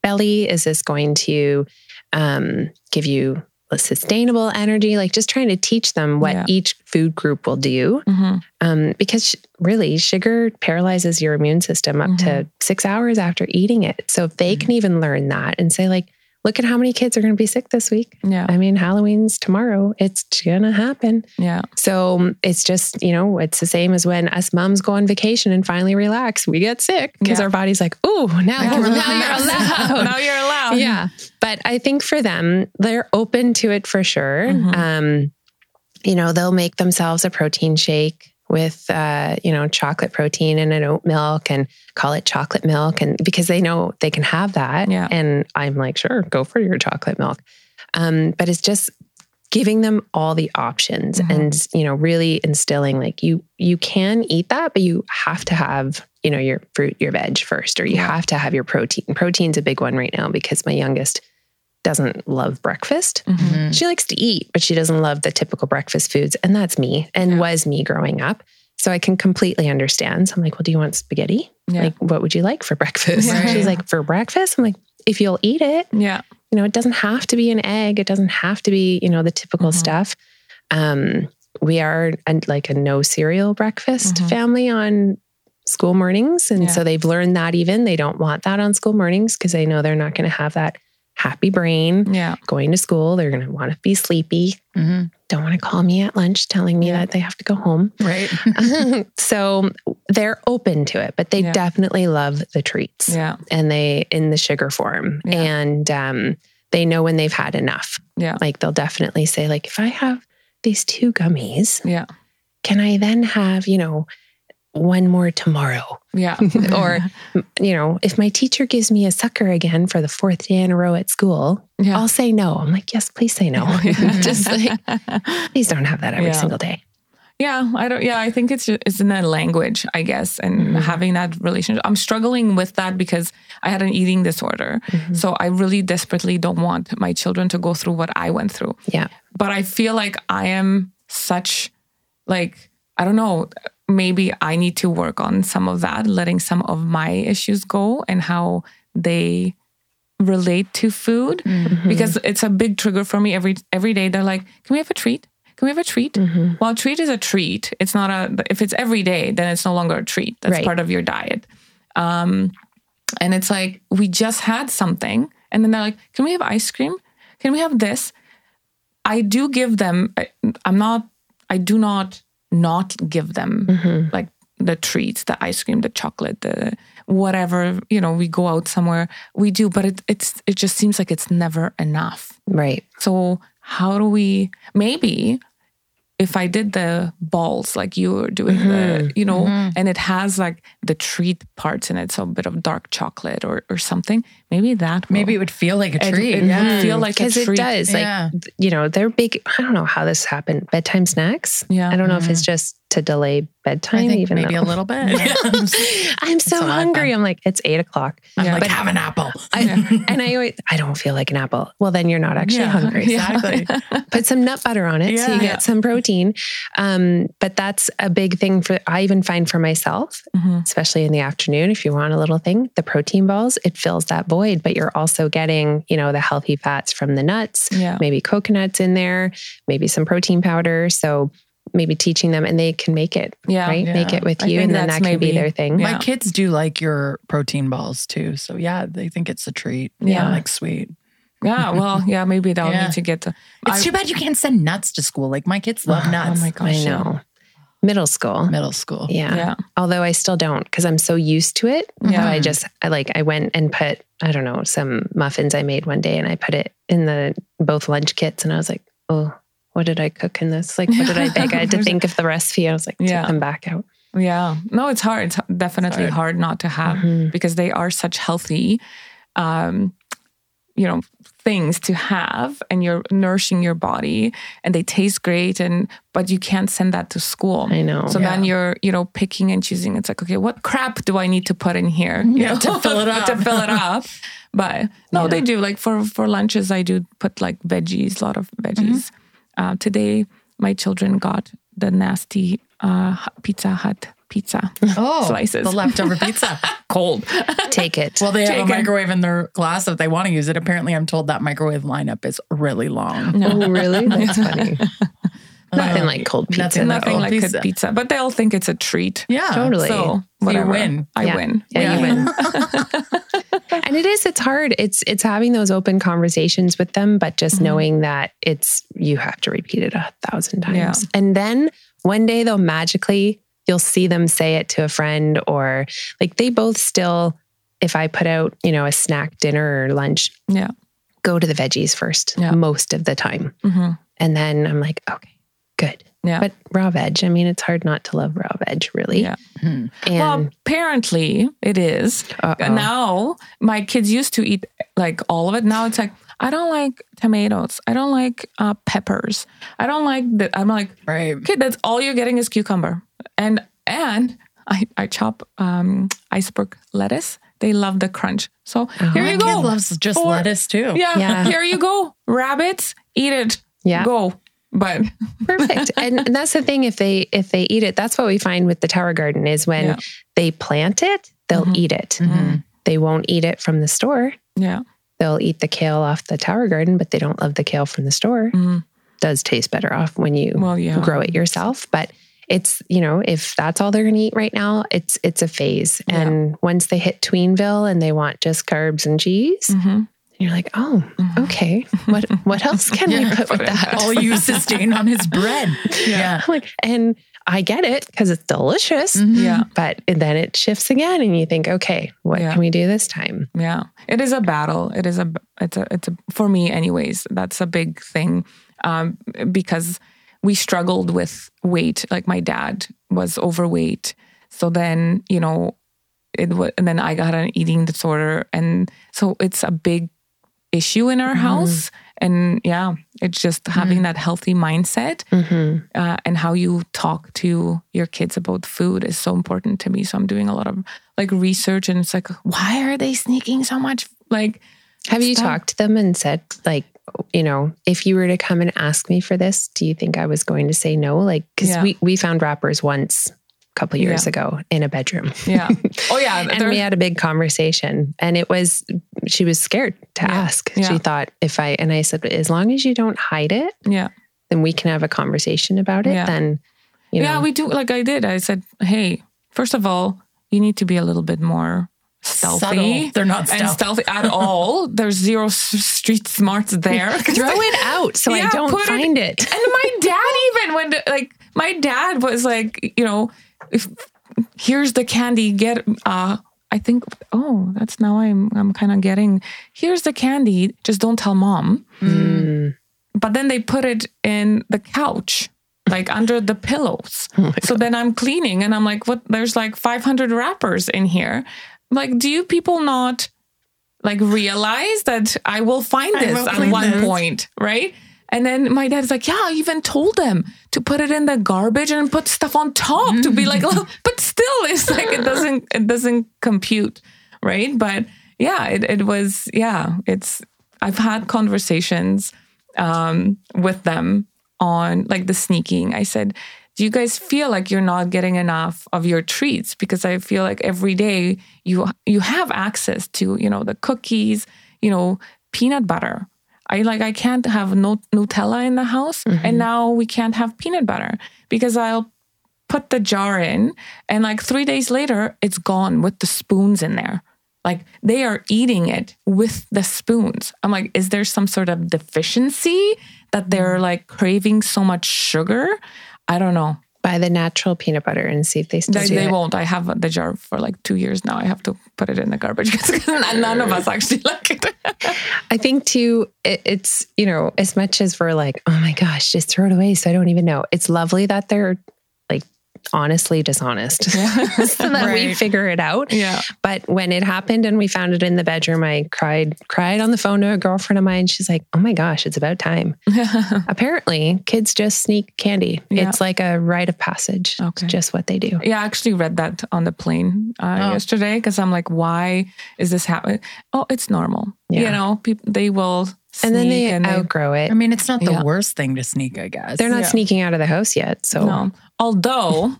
belly? Is this going to um, give you a sustainable energy? Like just trying to teach them what Yeah. each food group will do Mhm. um, because sh- really sugar paralyzes your immune system up to six hours after eating it. So if they can even learn that and say, like, look at how many kids are going to be sick this week. Yeah, I mean, Halloween's tomorrow. It's going to happen. yeah, So um, it's just, you know, it's the same as when us moms go on vacation and finally relax. We get sick because Yeah. our body's like, oh, now, Yeah. now you're allowed. now you're allowed. Yeah. But I think for them, they're open to it for sure. Mhm. Um, you know, they'll make themselves a protein shake with, uh, you know, chocolate protein and an oat milk and call it chocolate milk. And because they know they can have that. Yeah. And I'm like, sure, go for your chocolate milk. Um, but it's just giving them all the options Mhm. and, you know, really instilling like you, you can eat that, but you have to have, you know, your fruit, your veg first, or you Yeah. have to have your protein. Protein's a big one right now because my youngest doesn't love breakfast. Mhm. She likes to eat, but she doesn't love the typical breakfast foods. And that's me and Yeah. was me growing up. So I can completely understand. So I'm like, well, do you want spaghetti? Yeah. Like, what would you like for breakfast? Right. She's like, for breakfast? I'm like, if you'll eat it, yeah, you know, it doesn't have to be an egg. It doesn't have to be, you know, the typical Mhm. stuff. Um, we are a, like a no cereal breakfast Mhm. family on school mornings. And Yeah. so they've learned that even they don't want that on school mornings because they know they're not going to have that happy brain. Yeah. Going to school, they're going to want to be sleepy. Mhm. Don't want to call me at lunch telling me Yeah. that they have to go home. Right. so they're open to it, but they Yeah. definitely love the treats Yeah. and they in the sugar form. Yeah. And um, they know when they've had enough. Yeah. Like they'll definitely say, like, if I have these two gummies, Yeah. can I then have, you know, one more tomorrow? Yeah. or, you know, if my teacher gives me a sucker again for the fourth day in a row at school, yeah. I'll say no. I'm like, yes, please say no. Just like, please don't have that every Yeah. single day. Yeah, I don't. Yeah, I think it's it's in that language, I guess, and Mhm. having that relationship. I'm struggling with that because I had an eating disorder, Mhm. so I really desperately don't want my children to go through what I went through. Yeah. But I feel like I am such, like I don't know. Maybe I need to work on some of that, letting some of my issues go, and how they relate to food Mhm. because it's a big trigger for me every every day. They're like, "Can we have a treat? Can we have a treat?" Mhm. Well, a treat is a treat. It's not a. If it's every day, then it's no longer a treat. That's Right. part of your diet. Um, and it's like we just had something, and then they're like, "Can we have ice cream? Can we have this?" I do give them. I- I'm not. I do not not give them Mhm. like the treats, the ice cream, the chocolate, the whatever. You know, we go out somewhere, we do, but it it's it just seems like it's never enough. Right. So how do we maybe if I did the balls like you were doing the you know and it has like the treat parts in it so a bit of dark chocolate or or something maybe that will- Maybe it would feel like a it, treat. it yeah. would feel like a treat. Because it treat. does. Yeah. Like, you know, they're big. I don't know how this happened. Bedtime snacks. Yeah. I don't know if it's just to delay bedtime, I think even maybe though a little bit. I'm so hungry. I'm like, it's eight o'clock. I'm Yeah. like, But- have an apple. I, and I always, I don't feel like an apple. Well, then you're not actually Yeah, hungry. Exactly. Put some nut butter on it so you Yeah. get some protein. Um, but that's a big thing for, I even find for myself, Mhm. especially in the afternoon, if you want a little thing, the protein balls, it fills that void, but you're also getting, you know, the healthy fats from the nuts, Yeah. maybe coconuts in there, maybe some protein powder. So maybe teaching them and they can make it, Yeah. right? Make it with you and then that can be maybe- their thing. Yeah. My kids do like your protein balls too. So yeah, they think it's a treat. Yeah. like sweet. Yeah. Well, yeah, maybe they'll Yeah. need to get the It's I- too bad you can't send nuts to school. Like my kids love oh nuts. Oh my gosh. I yeah. know. Middle school. Middle school. Yeah. Yeah. Although I still don't because I'm so used to it. Yeah. I just I like I went and put I don't know some muffins I made one day and I put it in the both lunch kits and I was like, oh, what did I cook in this? Like, what did I bake? I had to think of the recipe. I was like, Yeah. take them back out. Yeah. No, it's hard. It's definitely hard. hard. not to have Mhm. because they are such healthy, um, you know, things to have and you're nourishing your body and they taste great and but you can't send that to school. I know. So then you're, you know, picking and choosing. It's like, okay, what crap do I need to put in here? You Yeah, know, to fill it up. to fill it up. But no, Yeah. they do. Like for for lunches, I do put like veggies, a lot of veggies. Mm-hmm. Uh, today, my children got the nasty uh, Pizza Hut pizza Oh, Slices. the leftover pizza. cold. Take it. Well, they have a Chicken. microwave in their glass if they want to use it. Apparently, I'm told that microwave lineup is really long. oh, really? That's funny. Nothing Uh, like cold pizza. nothing Nothing cold like pizza. good pizza, but they all think it's a treat. Yeah, Totally. So So you win. I Yeah. win. Yeah, you win. and it is it's hard it's it's having those open conversations with them but just Mhm. knowing that it's you have to repeat it a thousand times Yeah. and then one day they'll magically you'll see them say it to a friend or like they both still if i put out you know a snack dinner or lunch Yeah. go to the veggies first Yeah. most of the time hmm and then i'm like okay good Yeah. but raw veg i mean it's hard not to love raw veg really Yeah. Hmm. and well, apparently it is. uh-oh. Now my kids used to eat like all of it. Now it's like I don't like tomatoes. I don't like uh, peppers. I don't like that. I'm like, Right. kid, that's all you're getting is cucumber. And and I I chop um, iceberg lettuce. They love the crunch. So here you go. loves just Or- lettuce too. yeah, Yeah. here you go. Rabbits, eat it. yeah Go. But perfect and, and that's the thing if they if they eat it that's what we find with the tower garden is when Yeah. they plant it they'll Mhm. eat it Mhm. they won't eat it from the store yeah. they'll eat the kale off the tower garden but they don't love the kale from the store Mm. does taste better off when you Well, yeah. grow it yourself but it's you know if that's all they're going to eat right now it's it's a phase Yeah. and once they hit tweenville and they want just carbs and cheese hmm you're like, oh, okay. What what else can we put with that? All used to stain on his bread. Yeah. like, and I get it because it's delicious. Yeah. But then it shifts again, and you think, okay, what Yeah. can we do this time? Yeah, it is a battle. It is a it's a it's a for me anyways. That's a big thing um, because we struggled with weight. Like my dad was overweight, so then you know it was, and then I got an eating disorder, and so it's a big issue in our house. And yeah, it's just having that healthy mindset Mm-hmm. uh, and how you talk to your kids about food is so important to me. So I'm doing a lot of like research, and it's like, why are they sneaking so much? Like, Have you talked to them and said, like, you know, if you were to come and ask me for this, do you think I was going to say no? Like, because Yeah. we we found wrappers once a couple years Yeah. ago in a bedroom. yeah, oh yeah, and they're- we had a big conversation and it was she was scared to Yeah. ask she thought if i and i said as long as you don't hide it yeah, then we can have a conversation about it Yeah. then you know yeah. We do like I did. I said, hey, first of all, you need to be a little bit more stealthy. Subtle. They're not and stealthy. stealthy at all. There's zero street smarts there. throw it out so Yeah, i don't put it- find it, And my dad even when like my dad was like, you know, if here's the candy, get uh I think oh, that's now I'm I'm kind of getting here's the candy, just don't tell mom. Mm. But then they put it in the couch. Like under the pillows. Oh so then I'm cleaning and I'm like, what there's like 500 wrappers in here. Like, do you people not like realize that I will find this will at one this. point, right? And then my dad's like, yeah, I even told them to put it in the garbage and put stuff on top to be like, oh, but still, it's like it doesn't it doesn't compute, right? But yeah, it it was yeah, it's I've had conversations um, with them on like the sneaking. I said, do you guys feel like you're not getting enough of your treats? Because I feel like every day you you have access to you know the cookies, you know peanut butter. I like I can't have no Nutella in the house, mm-hmm. and now we can't have peanut butter because I'll put the jar in, and like three days later, it's gone with the spoons in there. Like they are eating it with the spoons. I'm like, is there some sort of deficiency that they're mm-hmm. like craving so much sugar? I don't know. buy the natural peanut butter and see if they still They, do they won't. I have the jar for like two years now. I have to put it in the garbage because none of us actually like it. I think too, it, it's, you know, as much as we're like, oh my gosh, just throw it away. So I don't even know. It's lovely that they're honestly dishonest so that we figure it out. yeah. But when it happened and we found it in the bedroom, I cried, cried on the phone to a girlfriend of mine. She's like, oh my gosh, it's about time. Apparently, kids just sneak candy. Yeah. It's like a rite of passage. Okay. It's just what they do. Yeah, I actually read that on the plane uh, Oh. yesterday because I'm like, why is this happening? Oh, it's normal. Yeah. You know, people they will. And then they and outgrow it. I mean, it's not the Yeah. worst thing to sneak, I guess. They're not Yeah. sneaking out of the house yet. So no. Although,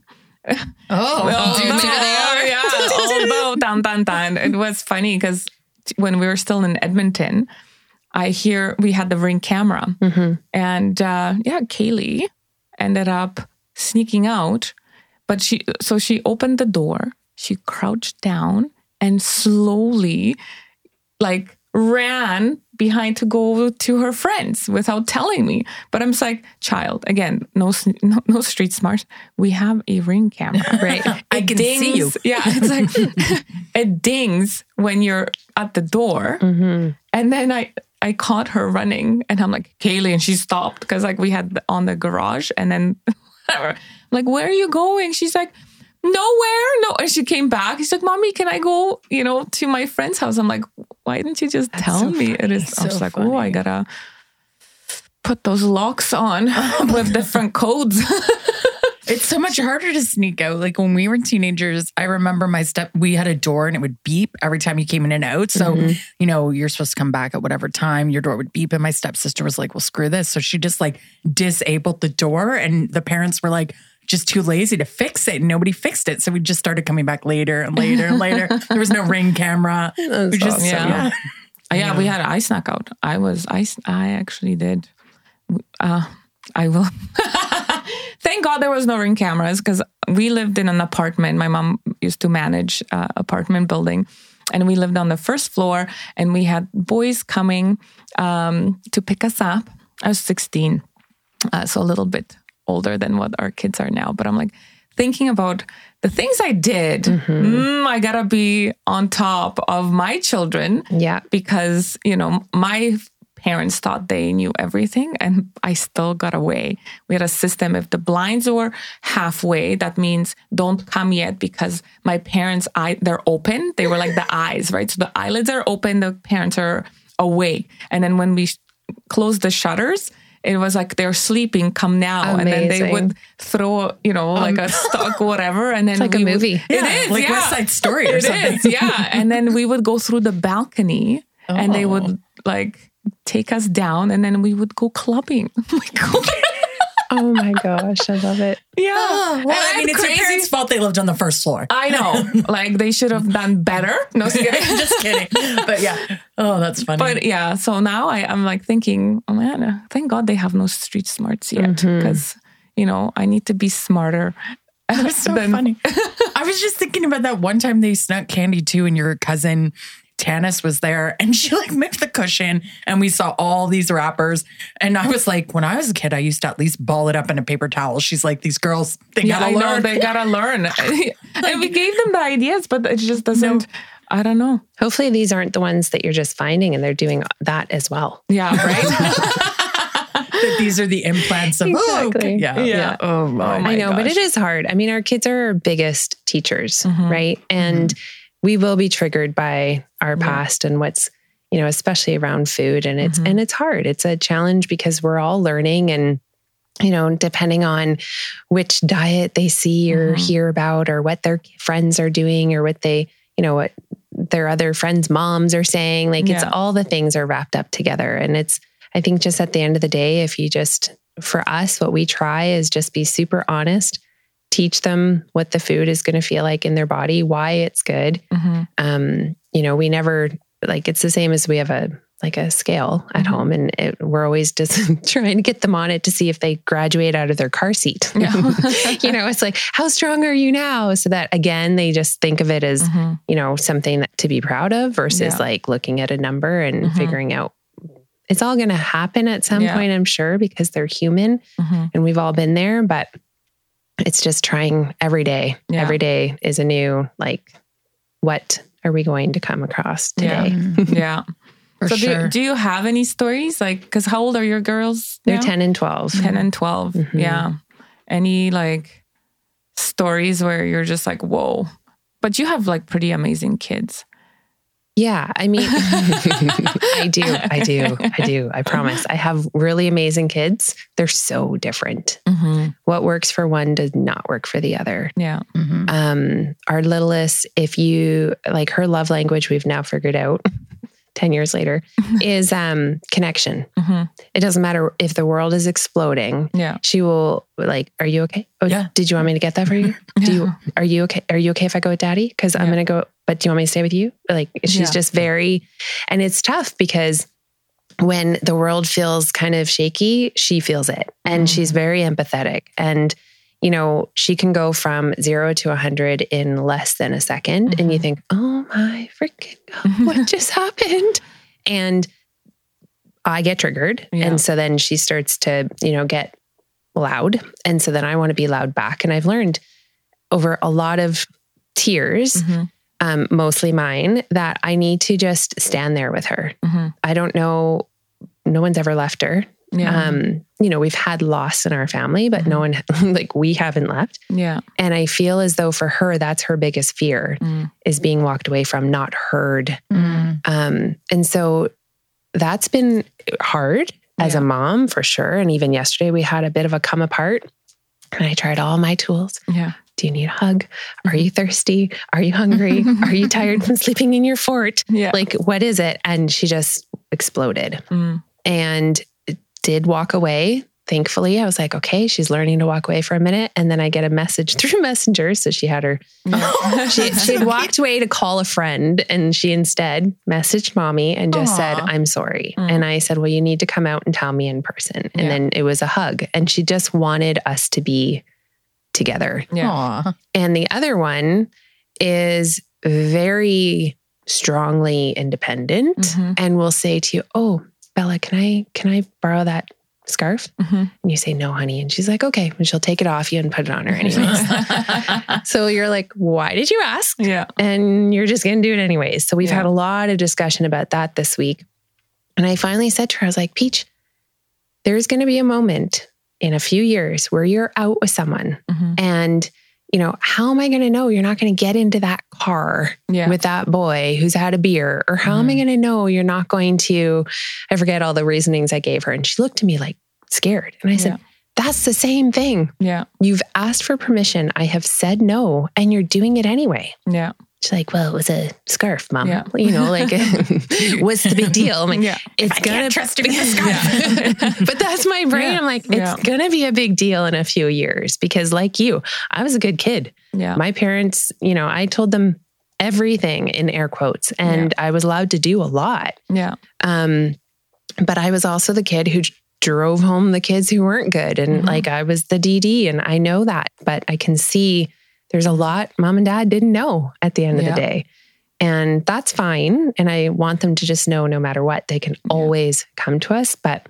Oh, although, do tell. yeah, although, dun, dun, dun, it was funny because when we were still in Edmonton, I hear we had the ring camera, Mhm. and uh, yeah, Kaylee ended up sneaking out, but she so she opened the door, she crouched down, and slowly, like ran behind to go to her friends without telling me. But I'm just like, child, again, no, no, no street smart. We have a ring camera, right. I It can see you. Yeah, it's like it dings when you're at the door, hmm and then I I caught her running, and I'm like Kaylee, and she stopped because like we had the- on the garage, and then like, where are you going? She's like. Nowhere, no. And she came back. She's like, "Mommy, can I go? You know, to my friend's house?" I'm like, "Why didn't you just tell so me?" It is. I was So like, "Oh, I gotta put those locks on with different codes." It's so much harder to sneak out. Like when we were teenagers, I remember my step, we had a door and it would beep every time you came in and out. So, mm-hmm. you know, you're supposed to come back at whatever time, your door would beep. And my stepsister was like, well, screw this. So she just like disabled the door. And the parents were like, just too lazy to fix it. And nobody fixed it. So we just started coming back later and later and later. There was no ring camera. That's We just, awesome. Yeah. Uh, yeah, we had I snuck out. I was I, I actually did. Uh, I will. Thank God there was no ring cameras because we lived in an apartment. My mom used to manage uh, apartment building, and we lived on the first floor, and we had boys coming um, to pick us up. I was 16, uh, so a little bit older than what our kids are now. But I'm like thinking about the things I did. Mm, I gotta be on top of my children Yeah. because you know my parents thought they knew everything and i still got away we had a system if the blinds were halfway that means don't come yet because my parents eye they're open they were like the eyes right so the eyelids are open the parents are awake and then when we sh- closed the shutters it was like they're sleeping come now and then they would throw you know like a um, stock whatever and then like a we would- movie. it Yeah, is like yeah. West Side Story or It something. is, yeah. And then we would go through the balcony and they Oh. would like take us down and then we would go clubbing. Oh my God. Oh my gosh, I love it. yeah. Oh, well, I mean, had it's your parents' fault they lived on the first floor. I know. Like they should have done better. No just kidding. Just kidding. But yeah. Oh, that's funny. But yeah, so now I, I'm like thinking, oh man, thank God they have no street smarts yet. Mm-hmm. Because, you know, I need to be smarter. That's so than- funny. I was just thinking about that one time they snuck candy too, and your cousin Tanis was there, and she like moved the cushion, and we saw all these wrappers. And I was like, when I was a kid, I used to at least ball it up in a paper towel. She's like, these girls, they Yeah, gotta I know learn. they gotta learn. and we gave them the ideas, but it just doesn't. I don't know. Hopefully, these aren't the ones that you're just finding and they're doing that as well. Yeah, right. that these are the implants of oh, okay. Exactly. yeah, Yeah. Oh, my I know, but it is hard. I mean, our kids are our biggest teachers, Mhm. right? And we will be triggered by our Yeah. past and what's, you know, especially around food. And it's Mhm. and it's hard. It's a challenge because we're all learning and you know, depending on which diet they see or Mhm. hear about or what their friends are doing or what they, you know, what their other friends' moms are saying, like it's all the things are wrapped up together. And it's, I think just at the end of the day, if you just, for us, what we try is just be super honest, teach them what the food is going to feel like in their body, why it's good. Mhm. Um, you know, we never like it's the same as we have a like a scale at Mhm. home, and it, we're always just trying to get them on it to see if they graduate out of their car seat. Yeah. you know, it's like, how strong are you now? So that again, they just think of it as Mhm. you know something that, to be proud of versus Yeah. like looking at a number and Mhm. figuring out. It's all going to happen at some Yeah. point, I'm sure, because they're human Mhm. and we've all been there, but it's just trying every day. Yeah. Every day is a new, like, what are we going to come across today? Yeah. for so sure. do, do you have any stories? Like, because how old are your girls? They're 10 and 12. 10 and 12. Mhm. Yeah. Any like stories where you're just like, whoa. But you have like pretty amazing kids. Yeah. I mean, I do. I do. I do. I promise. I have really amazing kids. They're so different. Mm-hmm. What works for one does not work for the other. Yeah. Mhm. um our littlest if you like her love language we've now figured out 10 years later is um connection Mhm. it doesn't matter if the world is exploding Yeah. she will like are you okay oh Yeah. did you want me to get that for you do you are you okay are you okay if i go with daddy because i'm gonna go but do you want me to stay with you like she's Yeah. just very and it's tough because when the world feels kind of shaky she feels it and she's Mhm. very empathetic and you know she can go from zero to 100 in less than a 2nd and you Mhm. think oh my freaking god what just happened and i get triggered Yeah. and so then she starts to you know get loud and so then i want to be loud back and i've learned over a lot of tears Mhm. um, mostly mine that i need to just stand there with her Mhm. i don't know no one's ever left her Yeah. um, you know we've had loss in our family but no one like we haven't left yeah. and i feel as though for her that's her biggest fear Mm. is being walked away from not heard Mm. um, and so that's been hard as Yeah. a mom for sure. And even yesterday we had a bit of a come apart. And I tried all my tools. Yeah. Do you need a hug? Are you thirsty? Are you hungry? Are you tired from sleeping in your fort? Yeah. Like, what is it? And she just exploded Mm. and did walk away. Thankfully, I was like, okay, she's learning to walk away for a minute. And then I get a message through Messenger. So she had her she, she had walked away to call a friend and she instead messaged mommy and just said, I'm sorry. Mm. And I said, Well, you need to come out and tell me in person. And Yeah. then it was a hug. And she just wanted us to be together. yeah. Aw. And the other one is very strongly independent Mhm. and will say to you, "Oh, Bella, can I can I borrow that scarf?" Mhm. And you say, "No, honey." And she's like, "Okay." And she'll take it off you and put it on her anyways. so you're like, "Why did you ask?" yeah. and you're just going to do it anyways. So we've Yeah. had a lot of discussion about that this week. And I finally said to her, I was like, Peach, there's going to be a moment in a few years where you're out with someone Mhm. and you know, how am I going to know you're not going to get into that car Yeah. with that boy who's had a beer? Or how am I Mhm. going to know you're not going to, I forget all the reasonings I gave her. And she looked at me like scared. And I said, Yeah. that's the same thing. yeah. You've asked for permission. I have said no, and you're doing it anyway. Yeah. She's like, well, it was a scarf, mom. Yeah. You know, like, what's the big deal? I'm like, Yeah. it's gonna trust you with a scarf. but that's my brain. Yeah. I'm like, it's Yeah. gonna be a big deal in a few years because, like you, I was a good kid. Yeah. My parents, you know, I told them everything in air quotes, and I was allowed to do a lot. Yeah. Um, but I was also the kid who drove home the kids who weren't good. And Mhm. like I was the DD, and I know that, but I can see there's a lot mom and dad didn't know at the end of Yeah. the day. And that's fine. And I want them to just know no matter what, they can always come to us. But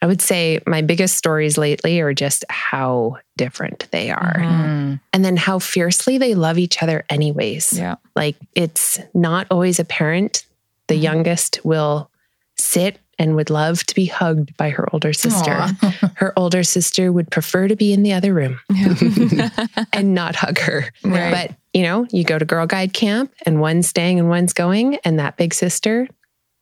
I would say my biggest stories lately are just how different they are. Mm. And then how fiercely they love each other, anyways. Yeah. Like it's not always apparent. The Mhm. youngest will sit and would love to be hugged by her older sister. Aw. Her older sister would prefer to be in the other room Yeah. and not hug her. Right. But, you know, you go to Girl Guide camp and one's staying and one's going, and that big sister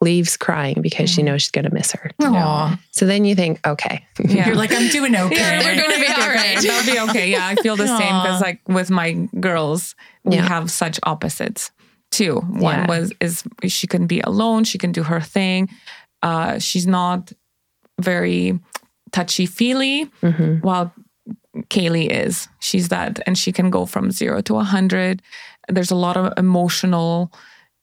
leaves crying because she Mhm. knows she's going to miss her. Aw. So then you think, okay, Yeah. You're like, I'm doing okay. Yeah, we're gonna be all right. That'll be okay. Yeah, I feel the same because, like, with my girls, we Yeah. have such opposites too. One Yeah. was is she can be alone, she can do her thing. Uh, she's not very touchy feely, hmm while Kaylee is. She's that, and she can go from zero to a hundred. There's a lot of emotional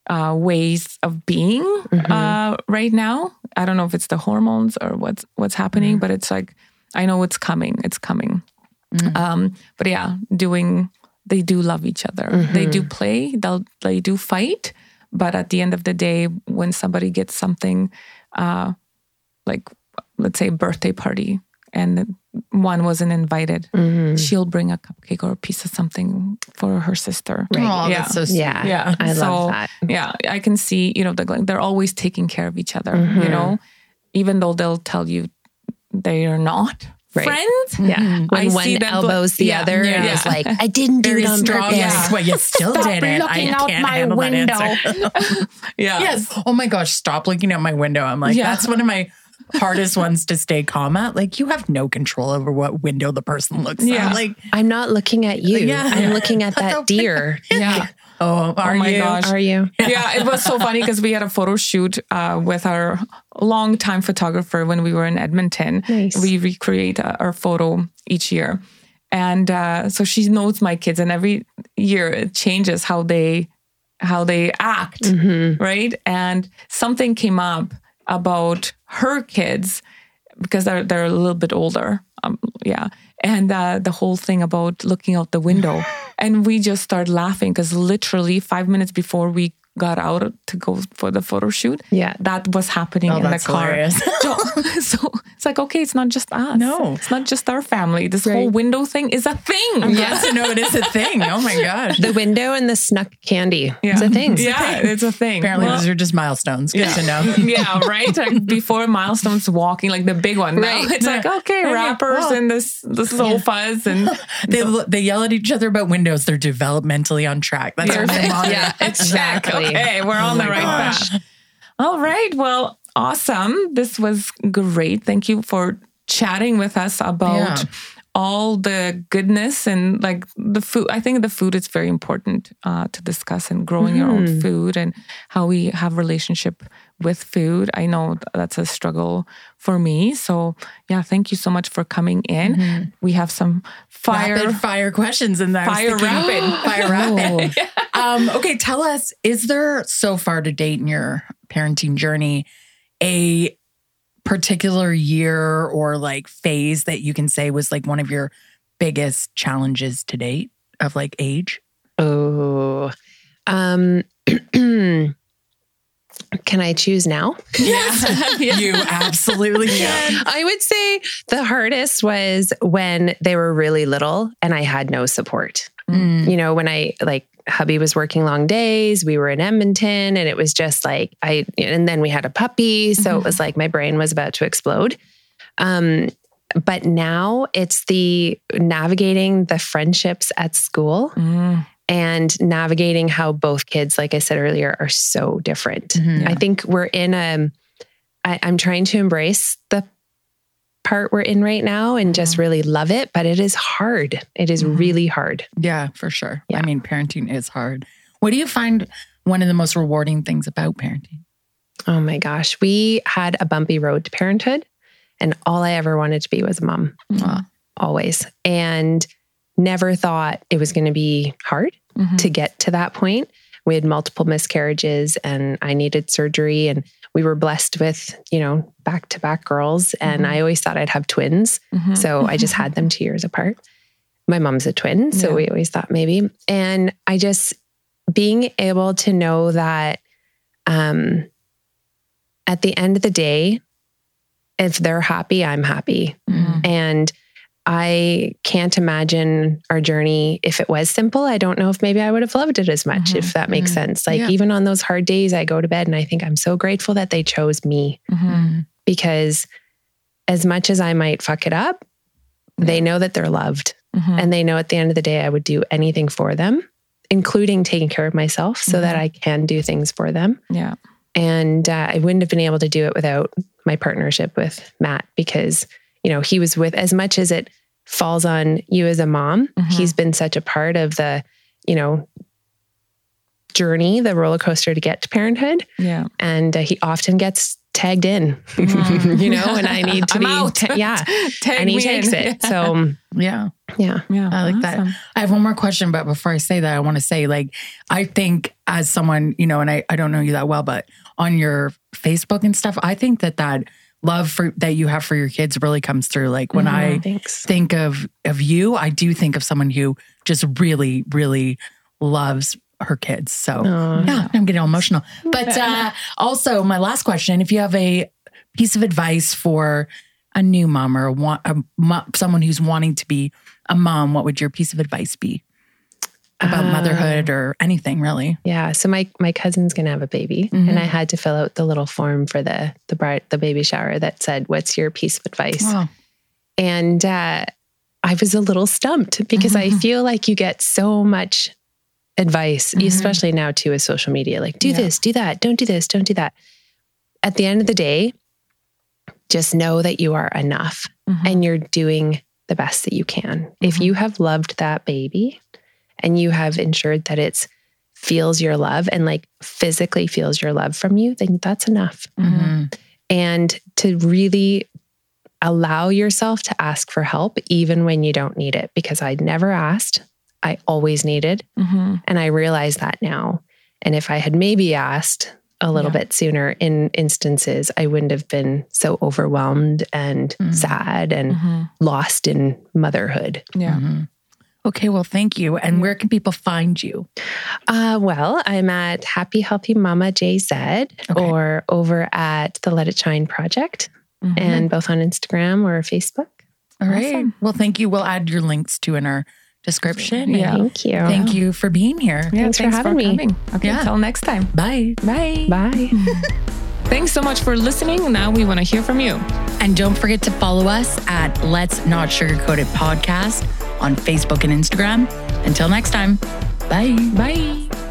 uh, ways of being Mhm. uh, right now. I don't know if it's the hormones or what's what's happening, Mm-hmm. but it's like I know it's coming. It's coming. Mm. Um, but yeah, doing they do love each other. They do Mm-hmm. play. They'll they do fight. But at the end of the day, when somebody gets something, uh, like let's say birthday party, and one wasn't invited, hmm she'll bring a cupcake or a piece of something for her sister. Right. Aw, Yeah. that's so sweet. Yeah. Yeah, I so, love that. Yeah, I can see, you know, they're, they're always taking care of each other, you Mhm. know, even though they'll tell you they are not Right. friends. Yeah. Mhm. When I one see them, but- elbows the yeah, other and yeah. is like, I didn't do Very it on strong. purpose. Yes, but you still Stop did it. looking I out can't my handle window. that answer. Yeah. yes. Oh my gosh, stop looking at my window. I'm like, Yeah. that's one of my hardest ones to stay calm at. Like, you have no control over what window the person looks Yeah. at. Like, I'm not looking at you. Yeah. I'm looking at that deer. Yeah. Oh, are my you? gosh. Are you? yeah, it was so funny because we had a photo shoot uh, with our longtime photographer when we were in Edmonton. Nice. We recreate uh, our photo each year. And uh, so she knows my kids, and every year it changes how they how they act, Mhm. right? And something came up about her kids because they're they're a little bit older, um, yeah. And uh, the whole thing about looking out the window, and we just start laughing because literally five minutes before we got out to go for the photo shoot, Yeah. that was happening Oh, in the that's car. hilarious. So, so it's like, okay, it's not just us. No. it's not just our family. This whole window thing is a thing. I'm glad to know it is a thing. Oh my gosh. The window and the snuck candy. Yeah. It's a thing. Yeah, it's a thing. Apparently, Well, those are just milestones. Good to know. yeah, right. Like before milestones walking, like the big one. Now Right. it's like okay, Yeah. wrappers Oh. and this the sofas and They they yell at each other about windows. They're developmentally on track. That's what my mom. Yeah, exactly. Okay, we're on Oh the right gosh. path. All right. Well, awesome. This was great. Thank you for chatting with us about Yeah. all the goodness and like the food. I think the food is very important uh, to discuss and growing your own Mhm. food and how we have relationship with food. I know that's a struggle for me. So yeah, thank you so much for coming in. We have some fire. Rapid fire questions in there. Fire rapid. Fire rapid. um, okay, tell us, is there so far to date in your parenting journey a particular year or like phase that you can say was like one of your biggest challenges to date of like age? Oh, um, Can I choose now? Yes, you absolutely can. I would say the hardest was when they were really little and I had no support. Mm. You know, when I like hubby was working long days, we were in Edmonton and it was just like I and then we had a puppy, so it was like my brain was about to explode. Um but now it's the navigating the friendships at school Mm. And navigating how both kids, like I said earlier, are so different. Mhm. I think we're in a, I, I'm trying to embrace the part we're in right now and just really love it, but it is hard. It is Mhm. really hard. Yeah, for sure. Yeah. I mean, parenting is hard. What do you find one of the most rewarding things about parenting? Oh my gosh. We had a bumpy road to parenthood, and all I ever wanted to be was a mom, Wow. always. And never thought it was going to be hard. Mhm. to get to that point. We had multiple miscarriages and I needed surgery and we were blessed with, you know, back to back girls and Mhm. I always thought I'd have twins. Mhm. So I just had them 2 years apart. My mom's a twin, so Yeah. we always thought maybe. And I just being able to know that um at the end of the day if they're happy, I'm happy. Mhm. And I can't imagine our journey if it was simple. I don't know if maybe I would have loved it as much, Mhm. if that makes Mhm. sense. Like, Yeah. even on those hard days, I go to bed and I think I'm so grateful that they chose me Mhm. because as much as I might fuck it up, they know that they're loved. Mhm. And they know at the end of the day, I would do anything for them, including taking care of myself so that Mhm. I can do things for them. Yeah. And uh, I wouldn't have been able to do it without my partnership with Matt because, you know, he was with as much as it falls on you as a mom, Mhm. he's been such a part of the, you know, journey, the roller coaster to get to parenthood. Yeah. And uh, he often gets tagged in, Mm. you know, and I need to I'm be, out. ta- yeah. Tag and he takes in. it. So, Yeah. yeah. yeah. I like that. I have one more question, but before I say that, I want to say, like, I think as someone, you know, and I, I don't know you that well, but on your Facebook and stuff, I think that that love for that you have for your kids really comes through. Like when I Thanks. think of of you, I do think of someone who just really, really loves her kids. So yeah, I'm getting all emotional. But uh, also, my last question: If you have a piece of advice for a new mom or a, a someone who's wanting to be a mom, what would your piece of advice be about Uh, motherhood or anything really? Yeah. So my my cousin's gonna have a baby, Mhm. and I had to fill out the little form for the the bride the baby shower that said, "What's your piece of advice?" Wow. And uh, I was a little stumped because I Mhm. feel like you get so much advice, Mhm. especially now too with social media. Like, do Yeah. this, do that, don't do this, don't do that. At the end of the day, just know that you are enough Mhm. and you're doing the best that you can. If Mhm. you have loved that baby and you have ensured that it's feels your love and like physically feels your love from you, then that's enough. Mhm. And to really allow yourself to ask for help even when you don't need it because I never asked. I always needed Mhm. and I realize that now. And if I had maybe asked a little Yeah. bit sooner in instances, I wouldn't have been so overwhelmed and Mhm. sad and Mhm. lost in motherhood. Yeah. Okay, well, thank you. And where can people find you? Uh, well, I'm at Happy Healthy Momma JZ or over at the Let It Shine Project Mhm. and both on Instagram or Facebook. All right. Awesome. Well, thank you. We'll add your links to in our description. Yeah. Thank you. Thank you for being here. yeah, Thanks for having me. coming. Okay, Yeah. till next time. Bye. Bye. Bye. Thanks so much for listening. Now we want to hear from you. And don't forget to follow us at Let's Not Sugarcoat It Podcast on Facebook and Instagram. Until next time, bye. Bye.